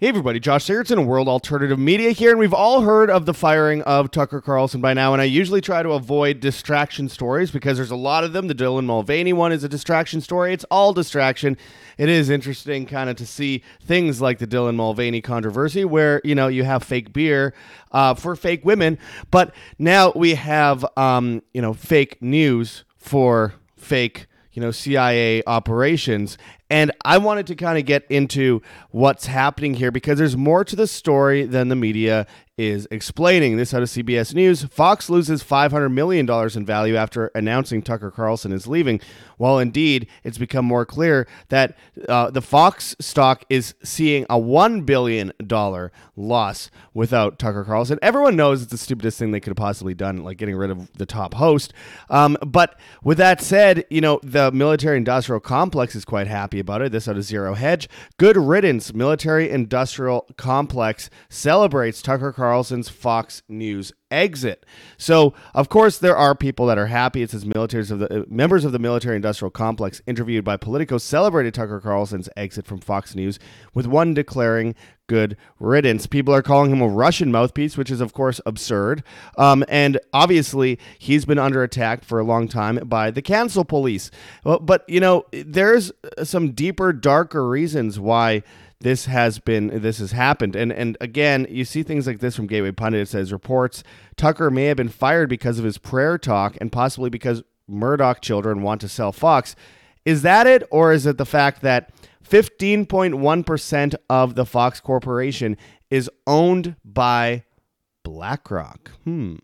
Hey everybody, Josh Sigurdson, of World Alternative Media here, and we've all heard of the firing of Tucker Carlson by now, and I usually try to avoid distraction stories because there's a lot of them. The Dylan Mulvaney one is a distraction story. It's all distraction. It is interesting kind of to see things like the Dylan Mulvaney controversy where, you know, you have fake beer uh, for fake women, but now we have, um, you know, fake news for fake you know CIA operations. And I wanted to kind of get into what's happening here because there's more to the story than the media is explaining. This out of CBS News. Fox loses $500 million in value after announcing Tucker Carlson is leaving. While indeed, it's become more clear that uh, the Fox stock is seeing a $1 billion loss without Tucker Carlson. Everyone knows it's the stupidest thing they could have possibly done, like getting rid of the top host. Um, but with that said, you know, the military industrial complex is quite happy about it. This out of Zero Hedge. Good riddance. Military industrial complex celebrates Tucker Carlson's Fox News exit. So, of course, there are people that are happy. It says militaries of the uh, members of the military industrial complex interviewed by Politico celebrated Tucker Carlson's exit from Fox News, with one declaring good riddance. People are calling him a Russian mouthpiece, which is, of course, absurd. Um, and obviously, he's been under attack for a long time by the cancel police. Well, but, you know, there's some deeper, darker reasons why this has been this has happened. And and again you see things like this from gateway pundit. It says reports tucker may have been fired because of his prayer talk and possibly because murdoch children want to sell fox. Is that it? Or is it the fact that 15.1% of the fox corporation is owned by blackrock? Hmm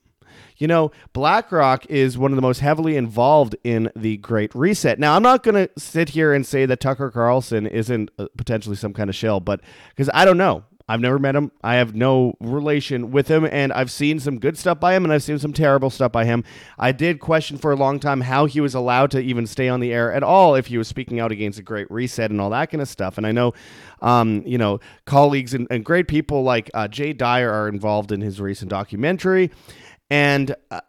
you know, BlackRock is one of the most heavily involved in the Great Reset. Now, I'm not going to sit here and say that Tucker Carlson isn't uh, potentially some kind of shell, but because I don't know. I've never met him. I have no relation with him, and I've seen some good stuff by him, and I've seen some terrible stuff by him. I did question for a long time how he was allowed to even stay on the air at all if he was speaking out against the great reset and all that kind of stuff. And I know, um, you know, colleagues and, and great people like uh, Jay Dyer are involved in his recent documentary. And uh,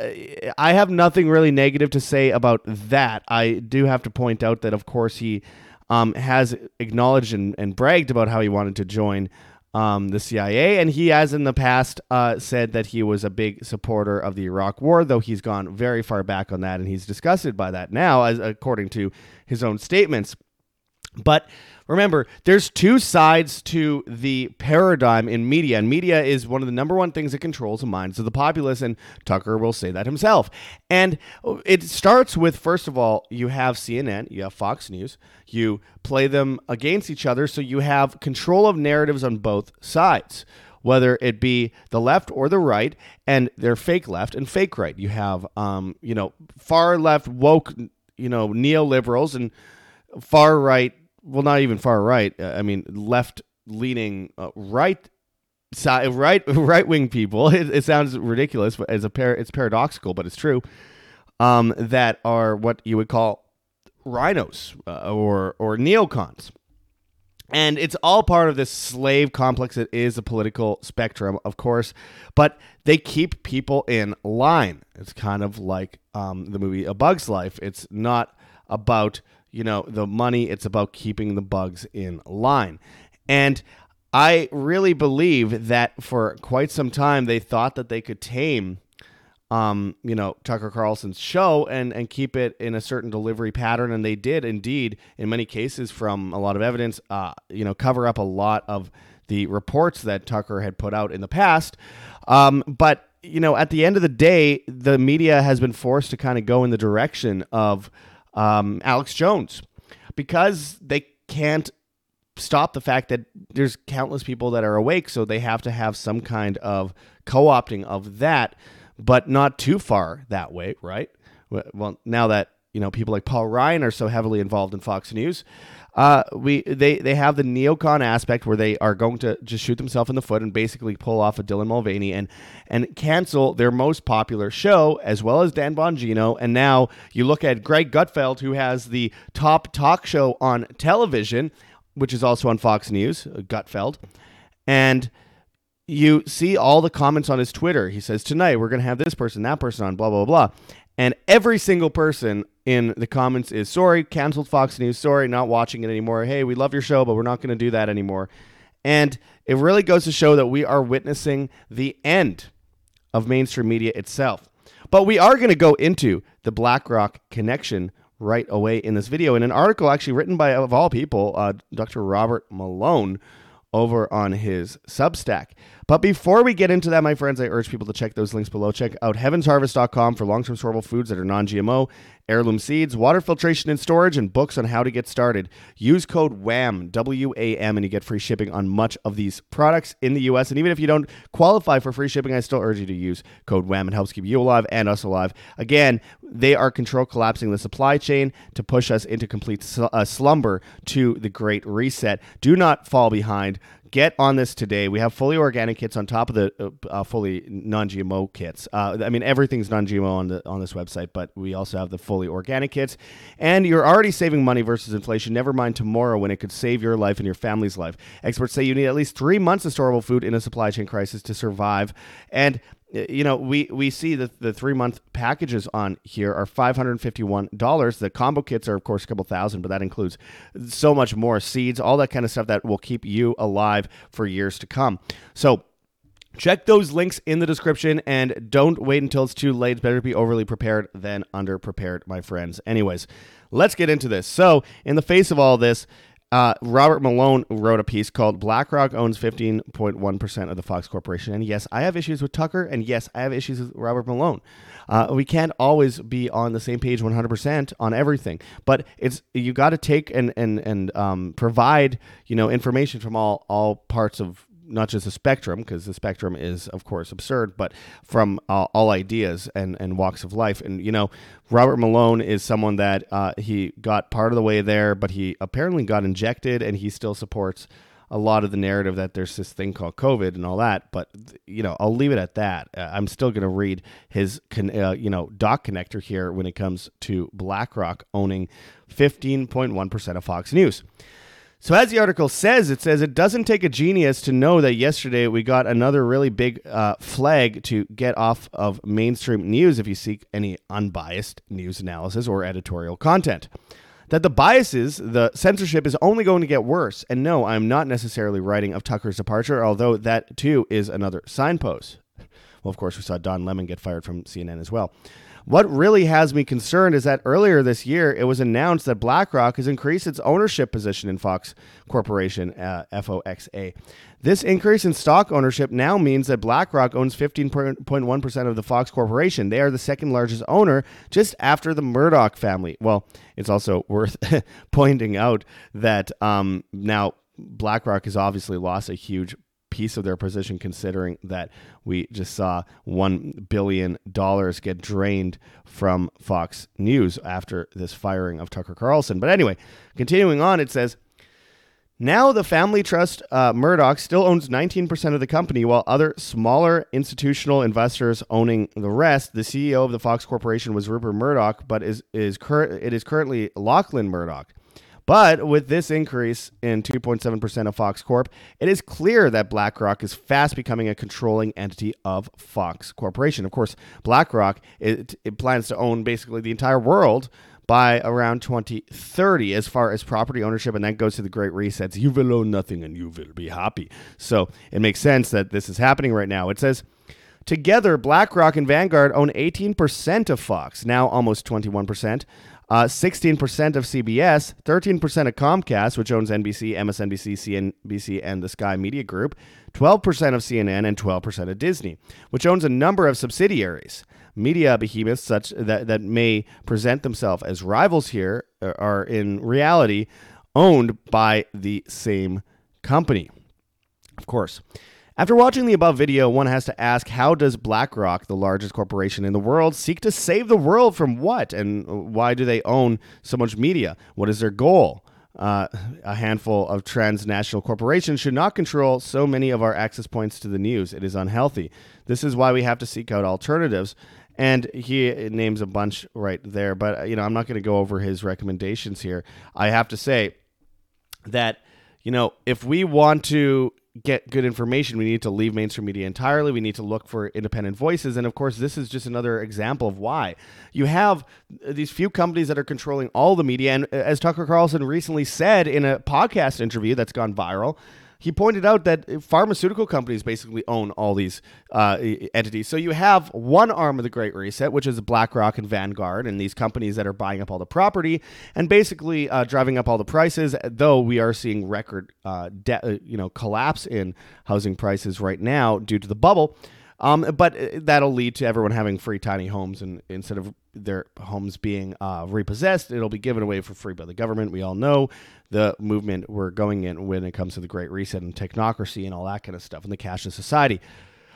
I have nothing really negative to say about that. I do have to point out that, of course, he um, has acknowledged and, and, bragged about how he wanted to join um, the CIA. And he has in the past uh, said that he was a big supporter of the Iraq War, though he's gone very far back on that and he's disgusted by that now, as according to his own statements. But remember, there's two sides to the paradigm in media, and media is one of the number one things that controls the minds of the populace, and Tucker will say that himself. And it starts with, first of all, you have CNN, you have Fox News, you play them against each other, so you have control of narratives on both sides whether it be the left or the right, and they're fake left and fake right. You have, um, you know, far left woke, you know, neoliberals and far right well, not even far right. Uh, I mean, left leaning uh, right side right right wing people. It, it, sounds ridiculous, but as a pair, it's paradoxical, but it's true. Um, that are what you would call RINOs uh, or or neocons. And it's all part of this slave complex. It is a political spectrum, of course, but they keep people in line. It's kind of like um, the movie A Bug's Life. It's not about you know, the money. It's about keeping the bugs in line. And I really believe that for quite some time they thought that they could tame um, you know, Tucker Carlson's show and and keep it in a certain delivery pattern, and they did indeed in many cases from a lot of evidence, uh, you know, cover up a lot of the reports that Tucker had put out in the past. Um, but you know, at the end of the day, the media has been forced to kind of go in the direction of um, Alex Jones because they can't stop the fact that there's countless people that are awake, so they have to have some kind of co-opting of that, but not too far that way, right? Well, now that you know people like Paul Ryan are so heavily involved in Fox News, uh, we they they have the neocon aspect where they are going to just shoot themselves in the foot and basically pull off a Dylan Mulvaney and and cancel their most popular show as well as Dan Bongino. And now you look at Greg Gutfeld, who has the top talk show on television, which is also on Fox News, uh, Gutfeld, and you see all the comments on his Twitter. He says, Tonight we're going to have this person, that person on, blah, blah, blah. And every single person in the comments is sorry, canceled Fox News, sorry, not watching it anymore. Hey, we love your show, but we're not going to do that anymore. And it really goes to show that we are witnessing the end of mainstream media itself. But we are going to go into the BlackRock connection right away in this video in an article actually written by, of all people, uh, Dr. Robert Malone over on his Substack. But before we get into that, my friends, I urge people to check those links below. Check out heavensharvest.com for long term storable foods that are non GMO, heirloom seeds, water filtration and storage, and books on how to get started. Use code WAM, W A M, and you get free shipping on much of these products in the US. And even if you don't qualify for free shipping, I still urge you to use code WAM. It helps keep you alive and us alive. Again, they are control collapsing the supply chain to push us into complete sl- uh, slumber to the great reset. Do not fall behind get on this today. We have fully organic kits on top of the uh, uh fully non-GMO kits. Uh, I mean, everything's non-GMO on the on this website, but we also have the fully organic kits. And you're already saving money versus inflation. Never mind tomorrow when it could save your life and your family's life. Experts say you need at least three months of storable food in a supply chain crisis to survive. And you know, we we see that the three month packages on here are five hundred fifty one dollars. The combo kits are of course a couple thousand, but that includes so much more seeds, all that kind of stuff that will keep you alive for years to come. So. Check those links in the description and don't wait until it's too late. It's better to be overly prepared than underprepared, my friends. Anyways, let's get into this. So, in the face of all this, uh, Robert Malone wrote a piece called BlackRock owns 15.1% of the Fox Corporation. And yes, I have issues with Tucker, and yes, I have issues with Robert Malone. Uh, we can't always be on the same page 100% on everything, but it's you got to take and and and um, provide you know information from all all parts of not just the spectrum, because the spectrum is, of course, absurd, but from uh, all ideas and, and walks of life. And, you know, Robert Malone is someone that uh, he got part of the way there, but he apparently got injected and he still supports a lot of the narrative that there's this thing called COVID and all that. But, you know, I'll leave it at that. Uh, I'm still going to read his, con- uh, you know, doc connector here when it comes to BlackRock owning 15.1% of Fox News. So, as the article says, it says it doesn't take a genius to know that yesterday we got another really big uh, flag to get off of mainstream news if you seek any unbiased news analysis or editorial content. That the biases, the censorship is only going to get worse. And no, I'm not necessarily writing of Tucker's departure, although that too is another signpost. Well, of course, we saw Don Lemon get fired from CNN as well. What really has me concerned is that earlier this year, it was announced that BlackRock has increased its ownership position in Fox Corporation, uh, FOXA. This increase in stock ownership now means that BlackRock owns 15.1% of the Fox Corporation. They are the second largest owner, just after the Murdoch family. Well, it's also worth pointing out that um, now BlackRock has obviously lost a huge piece of their position, considering that we just saw $1 billion get drained from Fox News after this firing of Tucker Carlson. But anyway, continuing on, it says. Now, the family trust uh, Murdoch still owns 19% of the company, while other smaller institutional investors owning the rest. The CEO of the Fox Corporation was Rupert Murdoch, but is, is cur- it is currently Lachlan Murdoch. But with this increase in 2.7% of Fox Corp, it is clear that BlackRock is fast becoming a controlling entity of Fox Corporation. Of course, BlackRock it, it plans to own basically the entire world by around 2030 as far as property ownership and that goes to the great resets. You will own nothing and you will be happy. So it makes sense that this is happening right now. It says together blackrock and vanguard own 18% of fox now almost 21% uh, 16% of CBS, 13% of Comcast, which owns NBC, MSNBC, CNBC, and the Sky Media Group, 12% of CNN, and 12% of Disney, which owns a number of subsidiaries. Media behemoths such that, that may present themselves as rivals here uh, are in reality owned by the same company. Of course. After watching the above video, one has to ask how does BlackRock, the largest corporation in the world, seek to save the world from what? And why do they own so much media? What is their goal? Uh, a handful of transnational corporations should not control so many of our access points to the news. It is unhealthy. This is why we have to seek out alternatives. And he names a bunch right there, but you know I'm not going to go over his recommendations here. I have to say that you know if we want to get good information, we need to leave mainstream media entirely. We need to look for independent voices. And of course, this is just another example of why. You have these few companies that are controlling all the media. And uh, as Tucker Carlson recently said in a podcast interview that's gone viral, he pointed out that pharmaceutical companies basically own all these uh, entities. So you have one arm of the Great Reset, which is BlackRock and Vanguard, and these companies that are buying up all the property and basically uh, driving up all the prices. Though we are seeing record, uh, de- uh, you know, collapse in housing prices right now due to the bubble. Um, but uh, that'll lead to everyone having free tiny homes, and instead of their homes being uh, repossessed, it'll be given away for free by the government. We all know the movement we're going in when it comes to the Great Reset and technocracy and all that kind of stuff, and the cashless society.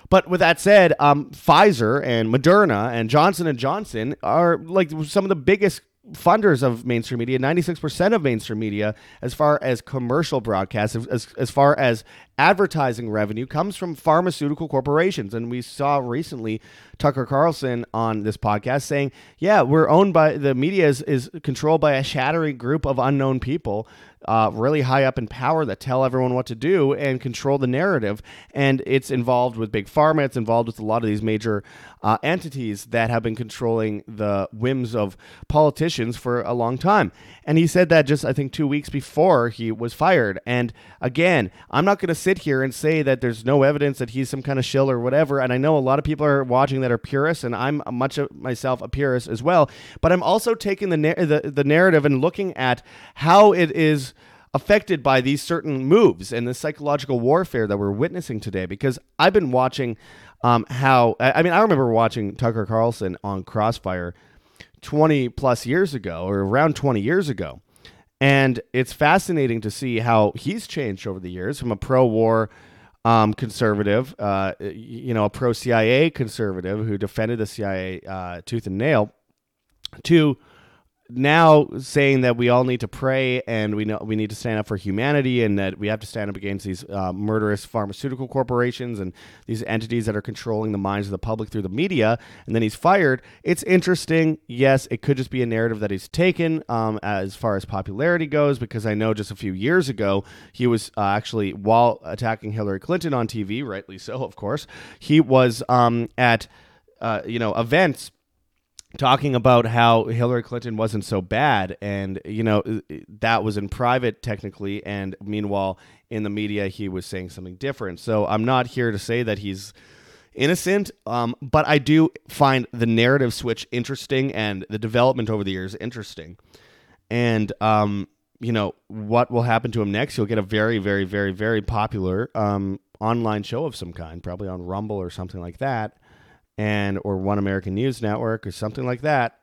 But with that said, um, Pfizer and Moderna and Johnson and Johnson are like some of the biggest funders of mainstream media 96% of mainstream media as far as commercial broadcasts as, as far as advertising revenue comes from pharmaceutical corporations and we saw recently tucker carlson on this podcast saying yeah we're owned by the media is, is controlled by a shattering group of unknown people uh, really high up in power that tell everyone what to do and control the narrative. And it's involved with big pharma. It's involved with a lot of these major uh, entities that have been controlling the whims of politicians for a long time. And he said that just, I think, two weeks before he was fired. And again, I'm not going to sit here and say that there's no evidence that he's some kind of shill or whatever. And I know a lot of people are watching that are purists, and I'm much of myself a purist as well. But I'm also taking the, na- the, the narrative and looking at how it is affected by these certain moves and the psychological warfare that we're witnessing today. Because I've been watching um, how, I mean, I remember watching Tucker Carlson on Crossfire 20 plus years ago or around 20 years ago. And it's fascinating to see how he's changed over the years from a pro war um, conservative, uh, you know, a pro CIA conservative who defended the CIA uh, tooth and nail, to now saying that we all need to pray and we know we need to stand up for humanity and that we have to stand up against these uh, murderous pharmaceutical corporations and these entities that are controlling the minds of the public through the media and then he's fired. It's interesting. Yes it could just be a narrative that he's taken um, as far as popularity goes because i know just a few years ago he was uh, actually while attacking hillary clinton on tv rightly so of course he was um, at uh, you know events talking about how Hillary Clinton wasn't so bad. And, you know, that was in private technically. And meanwhile, in the media, he was saying something different. So I'm not here to say that he's innocent, um, but I do find the narrative switch interesting and the development over the years interesting. And, um, you know, what will happen to him next? He'll get a very, very, very, very popular um, online show of some kind, probably on Rumble or something like that and or One American News Network or something like that.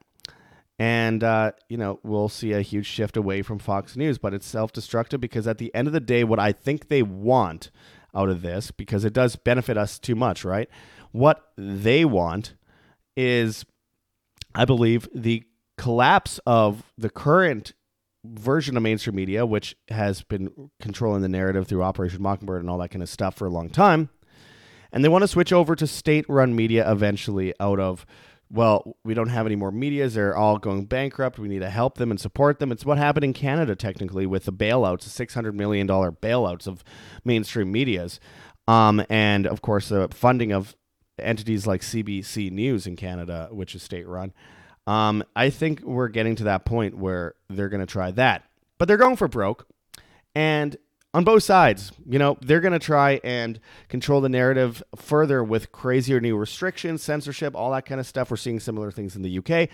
And uh, you know we'll see a huge shift away from Fox News, but it's self-destructive because at the end of the day, what I think they want out of this, because it does benefit us too much, right? What they want is, I believe, the collapse of the current version of mainstream media, which has been controlling the narrative through Operation Mockingbird and all that kind of stuff for a long time and they want to switch over to state-run media eventually out of well, we don't have any more medias. They're all going bankrupt. We need to help them and support them. It's what happened in Canada, technically, with the bailouts, the $600 million bailouts of mainstream medias. Um, and, of course, the funding of entities like CBC News in Canada, which is state run. Um, I think we're getting to that point where they're going to try that. But they're going for broke. And on both sides. You know, they're going to try and control the narrative further with crazier new restrictions, censorship, all that kind of stuff. We're seeing similar things in the UK.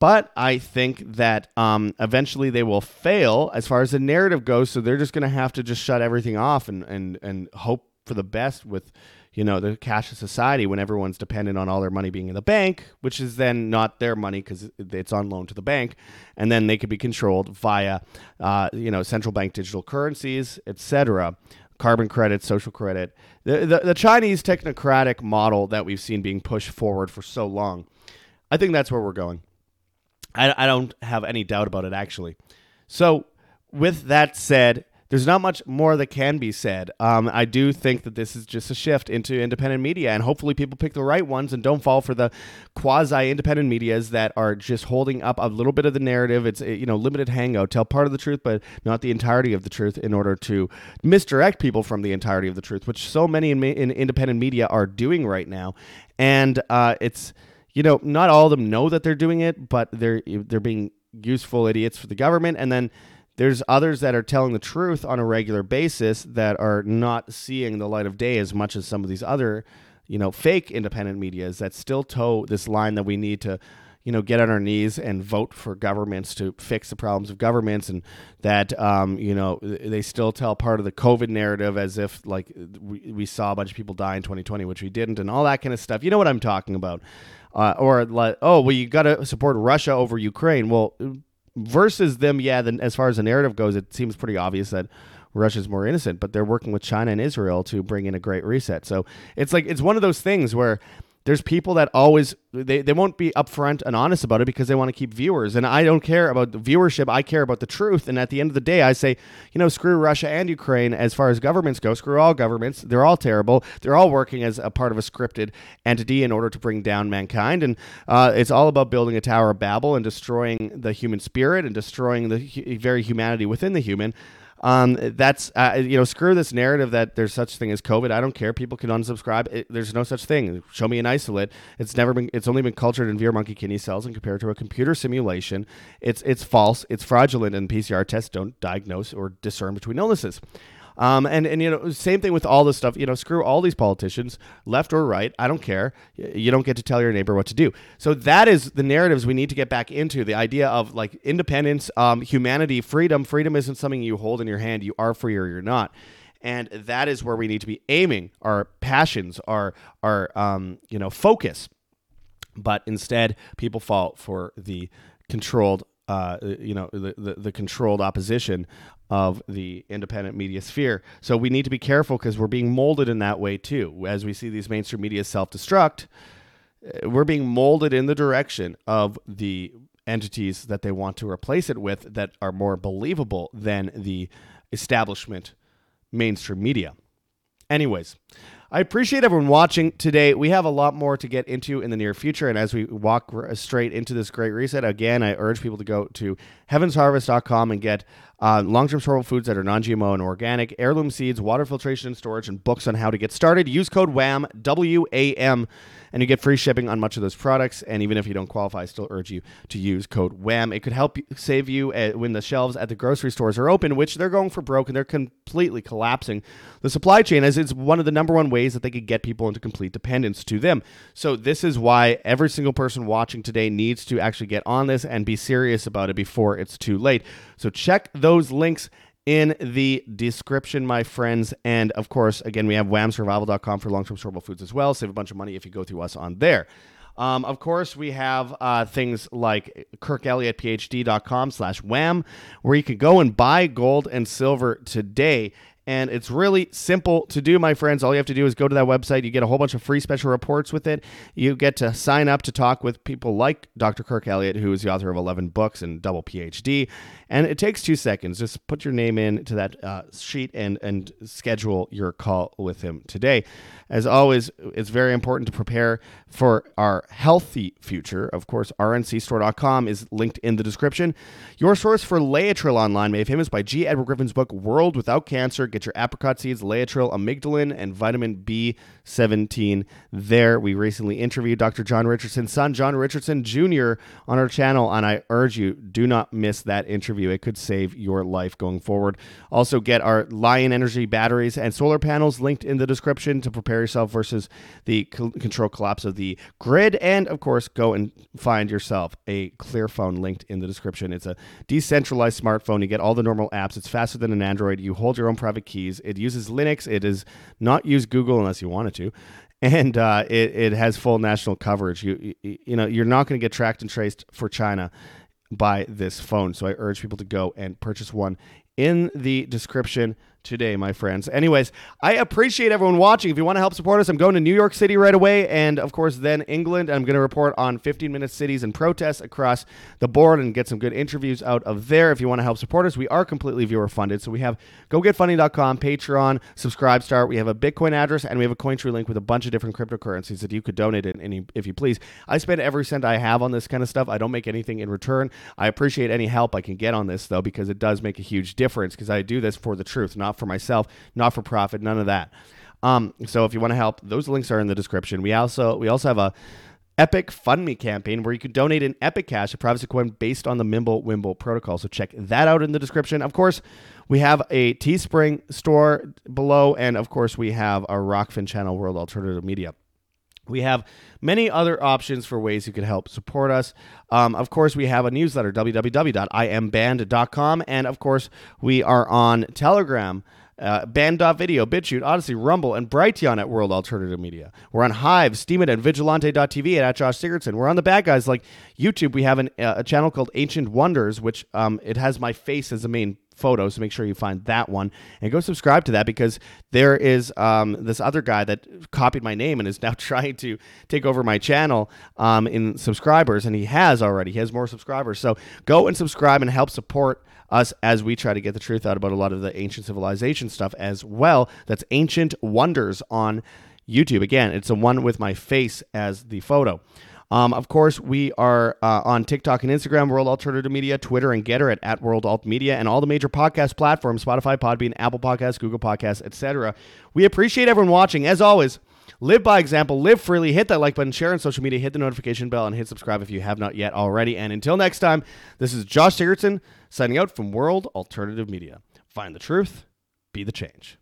But I think that um, eventually they will fail as far as the narrative goes. So they're just going to have to just shut everything off and, and, and hope for the best with you know the cashless society when everyone's dependent on all their money being in the bank which is then not their money because it's on loan to the bank. And then they could be controlled via uh, you know central bank digital currencies etc carbon credit social credit. The, the, the chinese technocratic model that we've seen being pushed forward for so long i think that's where we're going. I, I don't have any doubt about it actually. So with that said there's not much more that can be said. Um, I do think that this is just a shift into independent media, and hopefully people pick the right ones and don't fall for the quasi-independent medias that are just holding up a little bit of the narrative. It's you know limited hangout, tell part of the truth, but not the entirety of the truth, in order to misdirect people from the entirety of the truth, which so many in, in independent media are doing right now, and uh, it's you know not all of them know that they're doing it, but they're they're being useful idiots for the government, and then there's others that are telling the truth on a regular basis that are not seeing the light of day as much as some of these other, you know, fake independent medias that still toe this line that we need to you know, get on our knees and vote for governments to fix the problems of governments, and that um, you know they still tell part of the COVID narrative as if like we, we saw a bunch of people die in 2020, which we didn't, and all that kind of stuff. You know what I'm talking about? Uh, or like, oh, well, you got to support Russia over Ukraine. Well, versus them, yeah. Then as far as the narrative goes, it seems pretty obvious that Russia's more innocent, but they're working with China and Israel to bring in a great reset. So it's like it's one of those things where there's people that always they, they won't be upfront and honest about it because they want to keep viewers. And i don't care about the viewership i care about the truth. And at the end of the day i say you know screw russia and ukraine as far as governments go screw all governments. They're all terrible. They're all working as a part of a scripted entity in order to bring down mankind. And uh, it's all about building a tower of babel and destroying the human spirit and destroying the hu- very humanity within the human um, that's uh, you know, screw this narrative that there's such thing as COVID. I don't care. People can unsubscribe. It, there's no such thing. Show me an isolate. It's never been. It's only been cultured in Vero monkey kidney cells and compared to a computer simulation. It's it's false. It's fraudulent, and PCR tests don't diagnose or discern between illnesses. Um, and and you know, same thing with all this stuff. You know, screw all these politicians, left or right. I don't care. You don't get to tell your neighbor what to do. So that is the narratives we need to get back into. The idea of like independence, um, humanity, freedom. Freedom isn't something you hold in your hand. You are free or you're not. And that is where we need to be aiming our passions, our our um, you know focus. But instead, people fall for the controlled uh, you know the, the, the, controlled opposition of the independent media sphere. So we need to be careful because we're being molded in that way too. As we see these mainstream media self destruct, uh, we're being molded in the direction of the entities that they want to replace it with that are more believable than the establishment mainstream media. Anyways, I appreciate everyone watching today. We have a lot more to get into in the near future. And as we walk straight into this great reset, again, I urge people to go to heavensharvest.com and get uh, long term storable foods that are non GMO and organic, heirloom seeds, water filtration and storage, and books on how to get started. Use code WAM, W A M and you get free shipping on much of those products. And even if you don't qualify, I still urge you to use code WAM. It could help save you at, when the shelves at the grocery stores are open, which they're going for broke and they're completely collapsing the supply chain as it's one of the number one ways that they could get people into complete dependence to them. So this is why every single person watching today needs to actually get on this and be serious about it before it's too late. So check those links in the description, my friends. And of course, again, we have whamsurvival.com for long term storable foods as well. Save a bunch of money if you go through us on there. Um, of course, we have uh, things like kirkelliottphd.com slash wam, where you can go and buy gold and silver today and it's really simple to do, my friends. All you have to do is go to that website. You get a whole bunch of free special reports with it. You get to sign up to talk with people like Dr. Kirk Elliott, who is the author of 11 books and double PhD. And it takes two seconds. Just put your name in to that uh, sheet and, and schedule your call with him today. As always, it's very important to prepare for our healthy future. Of course, rncstore.com is linked in the description. Your source for Laetrile online, made famous by G. Edward Griffin's book, World Without Cancer. Your apricot seeds, Laetrile, amygdalin, and vitamin B17 there. We recently interviewed Dr. John Richardson's son, John Richardson Jr., on our channel, and I urge you, do not miss that interview. It could save your life going forward. Also, get our Lion Energy batteries and solar panels linked in the description to prepare yourself versus the control collapse of the grid. And of course, go and find yourself a clear phone linked in the description. It's a decentralized smartphone. You get all the normal apps. It's faster than an Android. You hold your own private keys. It uses Linux. It does not use Google unless you wanted to and uh, it, it has full national coverage. You, you, you know you're not going to get tracked and traced for China by this phone. So I urge people to go and purchase one in the description today, my friends. Anyways, I appreciate everyone watching. If you want to help support us, I'm going to New York City right away, and of course, then England. I'm going to report on 15 minute cities and protests across the board and get some good interviews out of there. If you want to help support us, we are completely viewer funded. So we have gogetfunding.com, Patreon, SubscribeStar. We have a Bitcoin address, and we have a Cointree link with a bunch of different cryptocurrencies that you could donate in, if you please. I spend every cent I have on this kind of stuff. I don't make anything in return. I appreciate any help I can get on this, though, because it does make a huge difference because I do this for the truth, not for myself, not for profit, none of that. Um, so if you want to help, those links are in the description. We also we also have a Epic Fund Me campaign where you can donate an Epic Cash, a privacy coin based on the Mimble Wimble protocol. So check that out in the description. Of course, we have a Teespring store below, and of course, we have our Rokfin channel, World Alternative Media. We have many other options for ways you can help support us. Um, of course, we have a newsletter, www.imband.com. And of course, we are on Telegram. Uh, Banned.video, BitChute, Odysee, Rumble, and Brighteon at World Alternative Media. We're on Hive, Steemit, and Vigilante.tv at, at Josh Sigurdson. We're on the bad guys like YouTube. We have an, uh, a channel called Ancient Wonders, which um, it has my face as the main photo. So make sure you find that one and go subscribe to that because there is um, this other guy that copied my name and is now trying to take over my channel um, in subscribers, and he has already. He has more subscribers. So go and subscribe and help support us as we try to get the truth out about a lot of the ancient civilization stuff as well. That's Ancient Wonders on YouTube. Again, it's the one with my face as the photo. Um, of course, we are uh, on TikTok and Instagram, World Alternative Media, Twitter and Gettr at, at World Alt Media, and all the major podcast platforms, Spotify, Podbean, Apple Podcasts, Google Podcasts, etc. We appreciate everyone watching. As always, live by example, live freely, hit that like button, share on social media, hit the notification bell, and hit subscribe if you have not yet already. And until next time, this is Josh Sigurdson signing out from World Alternative Media. Find the truth, be the change.